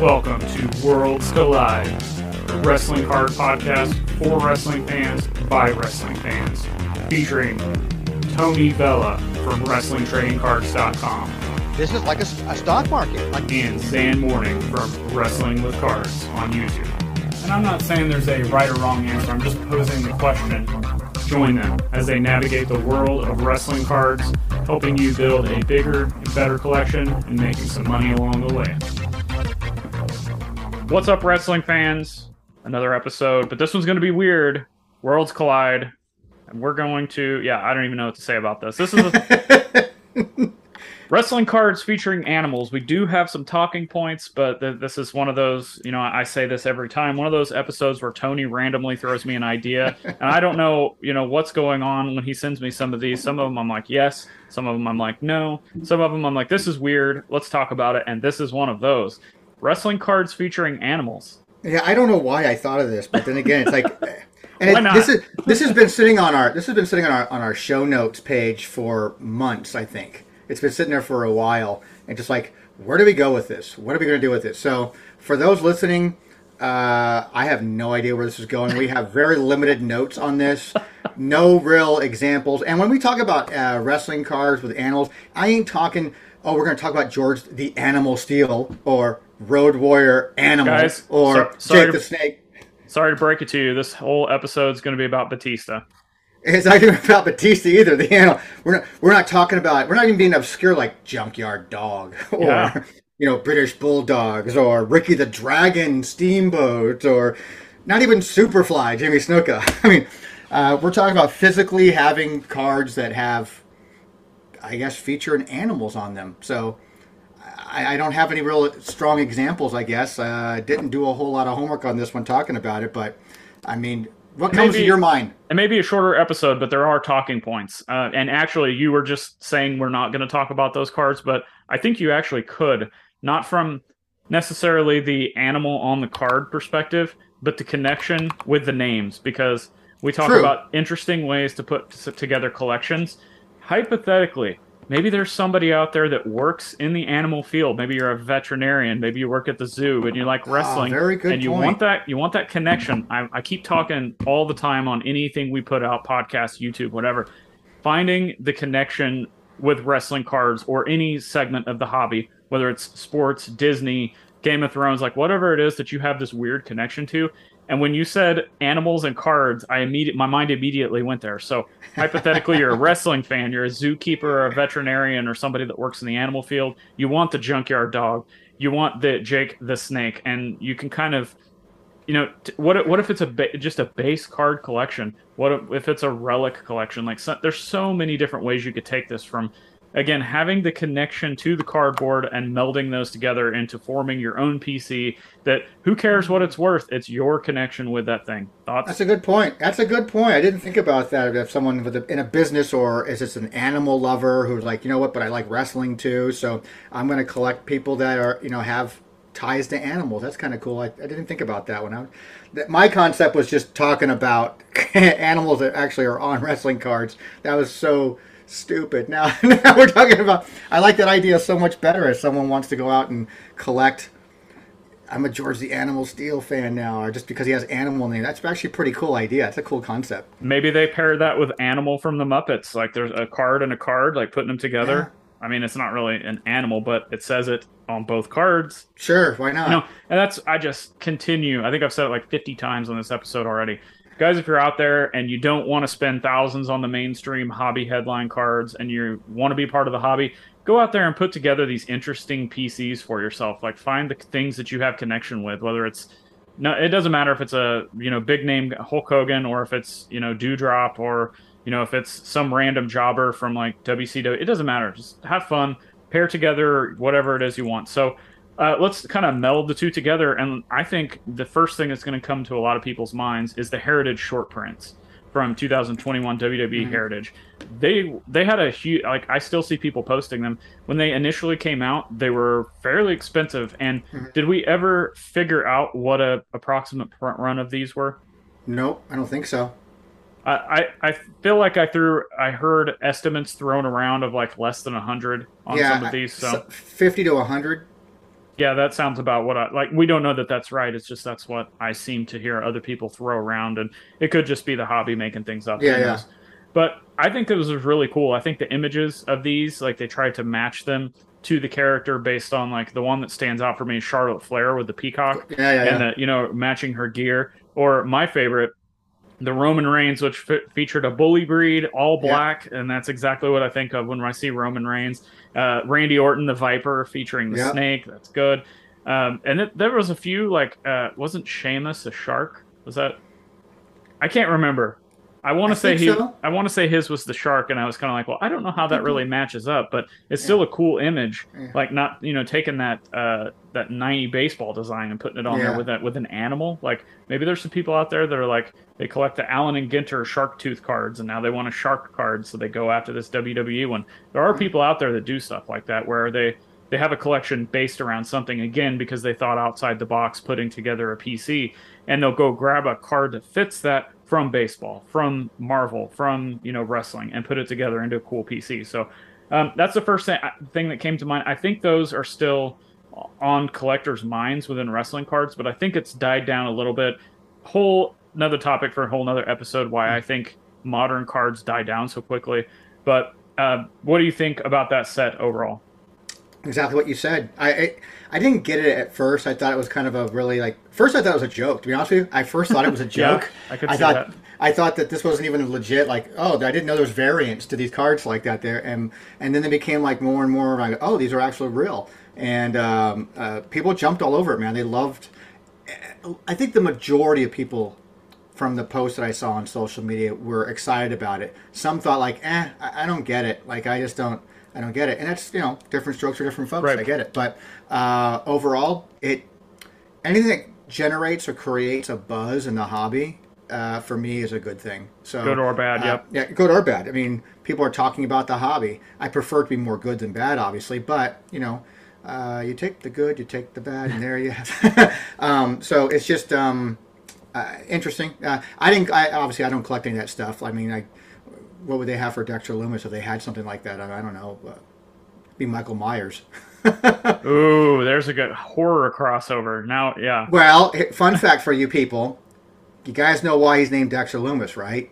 Welcome to Worlds Collide, a wrestling card podcast for wrestling fans by wrestling fans, featuring Tony Vella from WrestlingTradingCards.com This is like a stock market. Like and San Morning from Wrestling with Cards on YouTube. And I'm not saying there's a right or wrong answer, I'm just posing the question. Join them as they navigate the world of wrestling cards, helping you build a bigger and better collection and making some money along the way. What's up, wrestling fans? Another episode, but this one's going to be weird. Worlds collide, and we're going to, yeah, I don't even know what to say about this. This is a, wrestling cards featuring animals. We do have some talking points, but th- this is one of those, you know, I say this every time, one of those episodes where Tony randomly throws me an idea, and I don't know, you know, what's going on when he sends me some of these. Some of them I'm like, yes. Some of them I'm like, no. Some of them I'm like, this is weird. Let's talk about it. And this is one of those. Wrestling cards featuring animals. yeah, I don't know why I thought of this, but then again, it's like, and Why it, not? this is this has been sitting on our this has been sitting on our on our show notes page for months. I think it's been sitting there for a while, and just like, where do we go with this? What are we going to do with it? So, for those listening, uh, I have no idea where this is going. We have very limited notes on this, no real examples. And when we talk about uh, wrestling cards with animals, I ain't talking. Oh, we're going to talk about George the Animal Steele or Road Warrior Animal Guys, or so- sorry Jake to- the Snake. Sorry to break it to you. This whole episode is going to be about Batista. It's not even about Batista either. The animal. We're not. We're not talking about. We're not even being obscure like Junkyard Dog or Yeah. you know British Bulldogs or Ricky the Dragon Steamboat or not even Superfly Jimmy Snuka. I mean, uh, we're talking about physically having cards that have, I guess, featuring animals on them. So. I, I don't have any real strong examples. I guess uh, didn't do a whole lot of homework on this one talking about it, but I mean, what comes to your mind? It may be a shorter episode, but there are talking points. Uh, and actually, you were just saying we're not going to talk about those cards, but I think you actually could, not from necessarily the animal on the card perspective, but the connection with the names, because we talk True. about interesting ways to put together collections. Hypothetically, maybe there's somebody out there that works in the animal field. Maybe you're a veterinarian. Maybe you work at the zoo and you like wrestling. Ah, very good and you point. want that you want that connection. I, I keep talking all the time on anything we put out, podcast, YouTube, whatever. Finding the connection with wrestling cards or any segment of the hobby, whether it's sports, Disney, Game of Thrones, like whatever it is that you have this weird connection to. And when you said animals and cards, I immediate my mind immediately went there. So hypothetically, you're a wrestling fan, you're a zookeeper or a veterinarian or somebody that works in the animal field. You want the junkyard dog, you want the Jake the snake, and you can kind of you know, t- what if- what if it's a ba- just a base card collection? What if, if it's a relic collection? Like, so, there's so many different ways you could take this from. Again, having the connection to the cardboard and melding those together into forming your own PC. That who cares what it's worth? It's your connection with that thing. Thoughts? That's a good point. That's a good point. I didn't think about that. If someone a, in a business or is this an animal lover who's like, you know what, but I like wrestling too, so I'm going to collect people that are, you know, have ties to animals. That's kind of cool. I, I didn't think about that one. I, my concept was just talking about animals that actually are on wrestling cards. That was so stupid. Now, now we're talking about. I like that idea so much better. If someone wants to go out and collect I'm a George the Animal Steele fan now, or just because he has animal name. That's actually a pretty cool idea. It's a cool concept. Maybe they pair that with Animal from the Muppets. Like there's a card and a card, like putting them together. I mean, it's not really an animal, but it says it on both cards. Sure, why not? No, and that's I just continue. I think I've said it like 50 times on this episode already. Guys, if you're out there and you don't want to spend thousands on the mainstream hobby headline cards and you want to be part of the hobby, go out there and put together these interesting PCs for yourself. Like find the things that you have connection with, whether it's no, it doesn't matter if it's a you know big name Hulk Hogan or if it's you know Dewdrop or you know if it's some random jobber from like WCW. It doesn't matter. Just have fun. pair together whatever it is you want. So uh, let's kind of meld the two together. And I think the first thing that's going to come to a lot of people's minds is the Heritage short prints from 2021 WWE mm-hmm. Heritage. They they had a huge like I still see people posting them. When they initially came out, they were fairly expensive. And mm-hmm. did we ever figure out what a approximate print run of these were? Nope, I don't think so. I, I feel like I threw I heard estimates thrown around of like less than hundred on yeah, some of these. So fifty to hundred. Yeah, that sounds about what I like. We don't know that that's right. It's just that's what I seem to hear other people throw around, and it could just be the hobby making things up. Yeah, yeah. But I think this was really cool. I think the images of these, like they tried to match them to the character based on like the one that stands out for me is Charlotte Flair with the peacock. Yeah, yeah, and yeah. The, you know matching her gear. Or my favorite, the Roman Reigns, which f- featured a bully breed, all black, and that's exactly what I think of when I see Roman Reigns. Uh, Randy Orton, the Viper, featuring the snake. That's good. Um, and it, there was a few like uh, wasn't Sheamus a shark? Was that? I can't remember. I want to say he. So. I want to say his was the shark, and I was kind of like, well, I don't know how that really matches up, but it's yeah. still a cool image. Yeah. Like not, you know, taking that uh, that ninety baseball design and putting it on yeah. there with that with an animal. Like maybe there's some people out there that are like they collect the Allen and Ginter shark tooth cards, and now they want a shark card, so they go after this WWE one. There are people out there that do stuff like that where they they have a collection based around something again because they thought outside the box, putting together a PC, and they'll go grab a card that fits that from baseball, from Marvel, from you know wrestling, and put it together into a cool PC. So um, that's the first thing, thing that came to mind. I think those are still on collectors' minds within wrestling cards, but I think it's died down a little bit. Whole another topic for a whole another episode. Why I think modern cards die down so quickly. But uh, what do you think about that set overall? Exactly what you said. I, I, I didn't get it at first. I thought it was kind of a really like. First, I thought it was a joke. To be honest with you, I first thought it was a joke. yeah, I could I see thought, that. I thought that this wasn't even legit. Like, oh, I didn't know there was variants to these cards like that there, and and then they became like more and more like, oh, these are actually real, and um, uh, people jumped all over it, man. They loved. I think the majority of people from the posts that I saw on social media were excited about it. Some thought like, eh, I, I don't get it. Like, I just don't. I don't get it. And that's you know different strokes for different folks. Right. I get it, but uh, overall, it anything that generates or creates a buzz in the hobby uh, for me is a good thing. So good or bad, uh, yep. Yeah, good or bad. I mean, people are talking about the hobby. I prefer to be more good than bad, obviously, but you know. Uh, you take the good, you take the bad, and there you have. um, so it's just um, uh, interesting. Uh, I didn't. I obviously I don't collect any of that stuff. I mean, I what would they have for Dexter Lumis if they had something like that? I, don't know. be Michael Myers. Ooh, there's a good horror crossover. Now, yeah. Well, fun fact for you people. You guys know why he's named Dexter Lumis, right?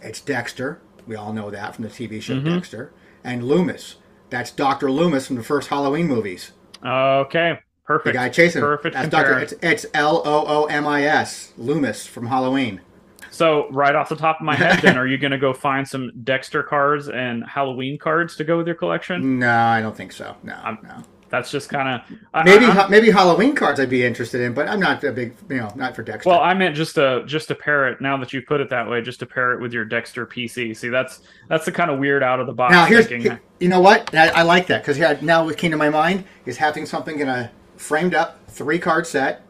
It's Dexter. We all know that from the TV show mm-hmm. Dexter. And Loomis. That's Dr. Loomis from the first Halloween movies. Okay. Perfect. The guy chasing Perfect. That's Dr. It's, it's L O O M I S. Loomis from Halloween. So, right off the top of my head, then, are you going to go find some Dexter cards and Halloween cards to go with your collection? No, I don't think so. No, I'm, no. That's just kind of maybe I, maybe Halloween cards I'd be interested in, but I'm not a big you know not for Dexter. Well, I meant just to just to pair it. Now that you put it that way, just to pair it with your Dexter PC. See, that's that's the kind of weird out of the box now, here's, thinking. you know what? I, I like that because here now what came to my mind is having something in a framed up three card set.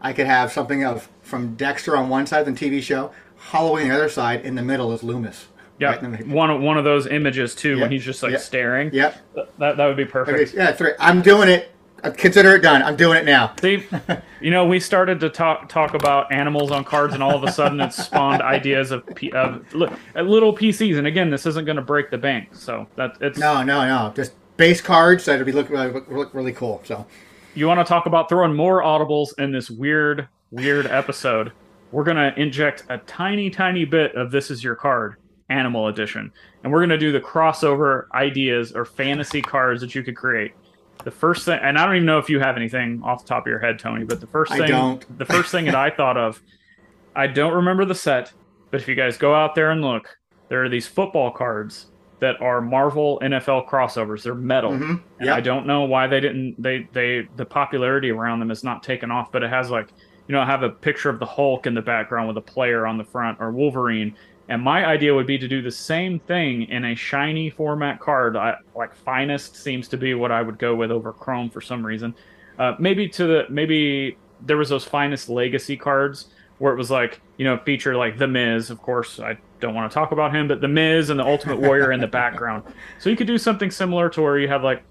I could have something of from Dexter on one side the TV show, Halloween on the other side, in the middle is Loomis. Yeah, right one of one of those images too, when he's just like staring. Yep, that that would be perfect. Yeah, that's right. I'm doing it. Uh, consider it done. I'm doing it now. See, you know, we started to talk talk about animals on cards, and all of a sudden, it spawned ideas of P, of uh, little PCs. And again, this isn't going to break the bank, so that it's no, no, no. Just base cards that'd be look, look, look really cool. So, you want to talk about throwing more audibles in this weird, weird episode? we're going to inject a tiny, tiny bit of This Is Your Card Animal Edition. And we're going to do the crossover ideas or fantasy cards that you could create. The first thing, and I don't even know if you have anything off the top of your head, Tony, but the first thing, the first thing that I thought of, I don't remember the set, but if you guys go out there and look, there are these football cards that are Marvel NFL crossovers. They're metal. Mm-hmm. Yep. And I don't know why they didn't they they the popularity around them is not taken off, but it has like you know, have a picture of the Hulk in the background with a player on the front or Wolverine. And my idea would be to do the same thing in a shiny format card. I, like finest seems to be what I would go with over Chrome for some reason. Uh, maybe to the maybe there was those finest legacy cards where it was like you know feature like the Miz. Of course, I don't want to talk about him, but the Miz and the Ultimate Warrior in the background. So you could do something similar to where you have like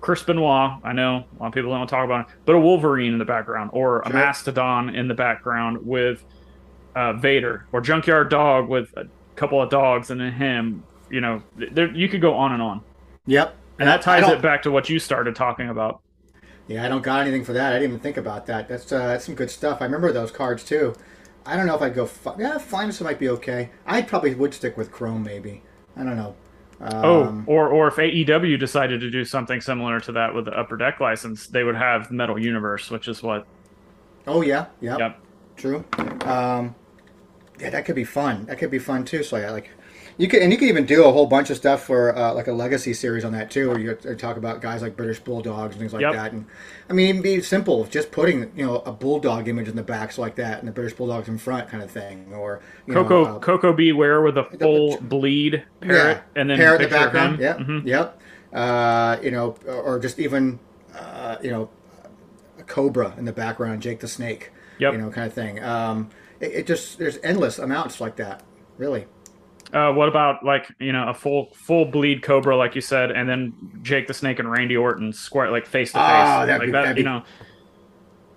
Chris Benoit. I know a lot of people don't talk about him, but a Wolverine in the background or a Mastodon in the background with uh, Vader or Junkyard Dog with a couple of dogs and then him. You know, there you could go on and on, Yep. and that ties it back to what you started talking about. Yeah, I don't got anything for that. I didn't even think about that. That's uh, that's some good stuff. I remember those cards too. I don't know if I'd go. Fi- yeah, Finest might be okay. I probably would stick with Chrome maybe. I don't know. Oh, Um, or or if AEW decided to do something similar to that with the Upper Deck license, they would have Metal Universe, which is what. oh yeah, yeah, Yep. true. Um, yeah, that could be fun. That could be fun too. So yeah, like you could, and you could even do a whole bunch of stuff for uh, like a legacy series on that too, where you talk about guys like British Bulldogs and things like Yep. that. And I mean, it'd be simple, just putting you know a bulldog image in the back, so like that, and the British Bulldogs in front, kind of thing, or you Koko know, uh, Koko B. Ware with a full bleed parrot, and then parrot in the background. Yep, Mhm. yep. Uh, you know, or just even uh, you know, a cobra in the background, Jake the Snake. Yep. You know, kind of thing. Um, it, it just there's endless amounts like that. Really. Uh, what about like you know a full full bleed Cobra, like you said, and then Jake the Snake and Randy Orton square like face to face, Oh, that'd like be- that. that'd You know,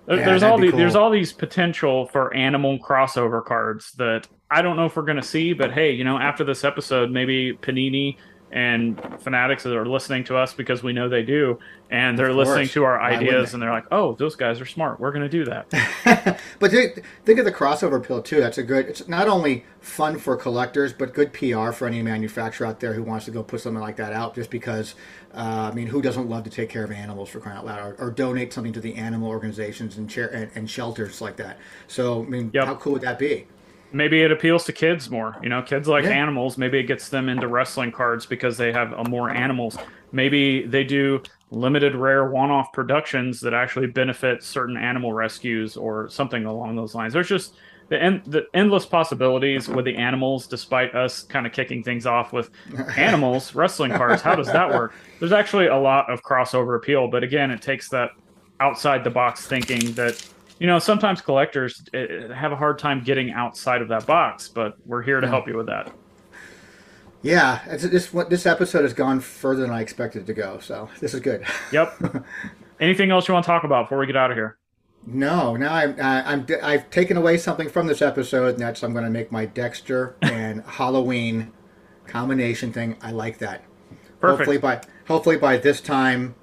Yeah, there's all be these there's all these potential for animal crossover cards that I don't know if we're gonna see, but hey, you know, after this episode, maybe Panini and Fanatics that are listening to us because we know they do, and they're listening to our ideas, and they're like, "Oh, those guys are smart. We're gonna do that." but think, think of the crossover pill too. That's a good. It's not only fun for collectors, but good PR for any manufacturer out there who wants to go put something like that out. Just because, uh, I mean, who doesn't love to take care of animals for crying out loud, or, or donate something to the animal organizations and, chair, and, and shelters like that? So, I mean, Yep. how cool would that be? Maybe it appeals to kids more. You know, kids like Yeah. animals. Maybe it gets them into wrestling cards because they have uh, more animals. Maybe they do limited rare one-off productions that actually benefit certain animal rescues or something along those lines. There's just the en- the endless possibilities with the animals despite us kind of kicking things off with animals wrestling cards how does that work there's actually a lot of crossover appeal but again it takes that outside the box thinking that you know sometimes collectors uh, have a hard time getting outside of that box but we're here to help you with that Yeah, it's, this this episode has gone further than I expected it to go. So this is good. yep anything else you want to talk about before we get out of here No, now I'm I, I'm I've taken away something from this episode, and that's I'm going to make my Dexter and Halloween combination thing. I like that. Perfect. Hopefully by hopefully by this time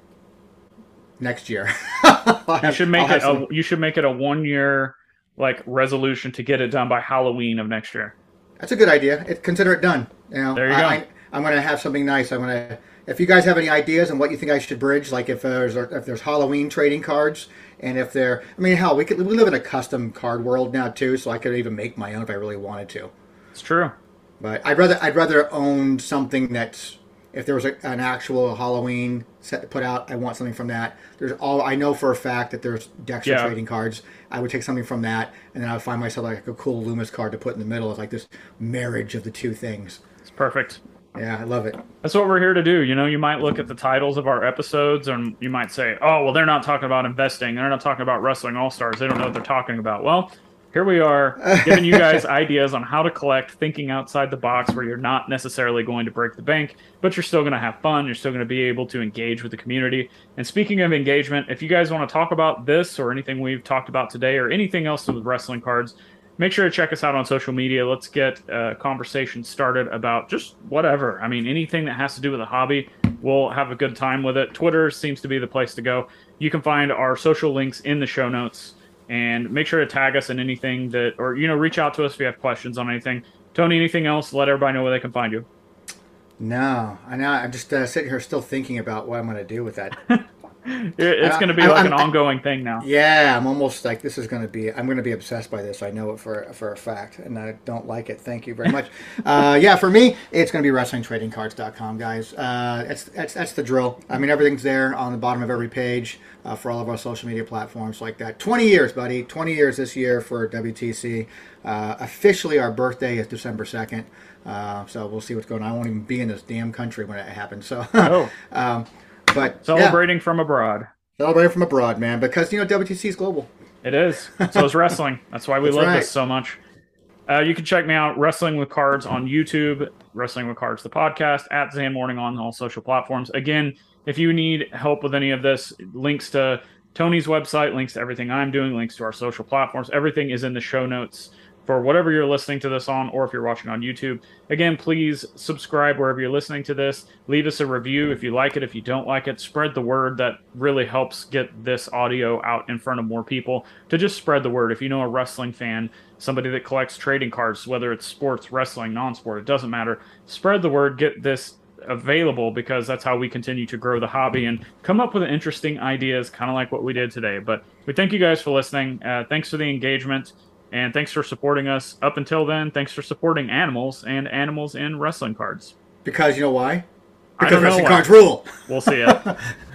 next year. you should make it a, you should make it a one year like resolution to get it done by halloween of next year That's a good idea. It, consider it done. You know, There you I, go. I, I'm going to have something nice. I'm going to. If you guys have any ideas on what you think I should bridge, like if there's if there's Halloween trading cards, and if they're, I mean, hell, we could we live in a custom card world now too, so I could even make my own if I really wanted to. it's true But I'd rather I'd rather own something that's if there was a, an actual Halloween set to put out, I want something from that. There's all I know for a fact that there's Dexter Yeah. trading cards. I would take something from that, and then I would find myself like a cool Loomis card to put in the middle. It's like this marriage of the two things. it's perfect Yeah, I love it. That's what we're here to do. You know, you might look at the titles of our episodes and you might say, oh, well, they're not talking about investing. They're not talking about wrestling all stars. They don't know what they're talking about. Well, here we are giving you guys ideas on how to collect, thinking outside the box where you're not necessarily going to break the bank, but you're still going to have fun. You're still going to be able to engage with the community. And speaking of engagement, if you guys want to talk about this or anything we've talked about today or anything else with wrestling cards, make sure to check us out on social media. Let's get a conversation started about just whatever. I mean, anything that has to do with a hobby, we'll have a good time with it. Twitter seems to be the place to go. You can find our social links in the show notes and make sure to tag us in anything that, or, you know, reach out to us if you have questions on anything. Tony, anything else? Let everybody know where they can find you. No, I know. I'm just uh, sitting here still thinking about what I'm going to do with that it's going to be I- like I'm- an ongoing thing now. Yeah, I'm almost like this is going to be. I'm going to be obsessed by this. I know it for for a fact, and I don't like it. Thank you very much. uh, yeah, for me, it's going to be WrestlingTradingCards.com, guys. Uh, that's that's that's the drill. I mean, everything's there on the bottom of every page uh, for all of our social media platforms like that. 20 years, buddy. 20 years this year for WTC. Uh, officially, our birthday is December 2nd. Uh, so we'll see what's going on. I won't even be in this damn country when it happens. So, Oh, um, but yeah, celebrating from abroad. celebrating from abroad, man, because you know WTC is global. It is. So is wrestling. That's why we That's love right. this so much. Uh, you can check me out, Wrestling with Cards, on YouTube, Wrestling with Cards, the podcast, at Zan Morning on all social platforms. Again, if you need help with any of this, links to Tony's website, links to everything I'm doing, links to our social platforms, everything is in the show notes for whatever you're listening to this on, or if you're watching on YouTube. Again, please subscribe wherever you're listening to this. Leave us a review if you like it. If you don't like it, spread the word. That really helps get this audio out in front of more people to just spread the word. If you know a wrestling fan, somebody that collects trading cards, whether it's sports, wrestling, non sport, it doesn't matter. Spread the word, get this available because that's how we continue to grow the hobby and come up with interesting ideas, kind of like what we did today. But we thank you guys for listening. Uh, thanks for the engagement. And thanks for supporting us. Up until then, thanks for supporting animals and animals in wrestling cards. Because you know why? Because wrestling why. cards rule. We'll see ya.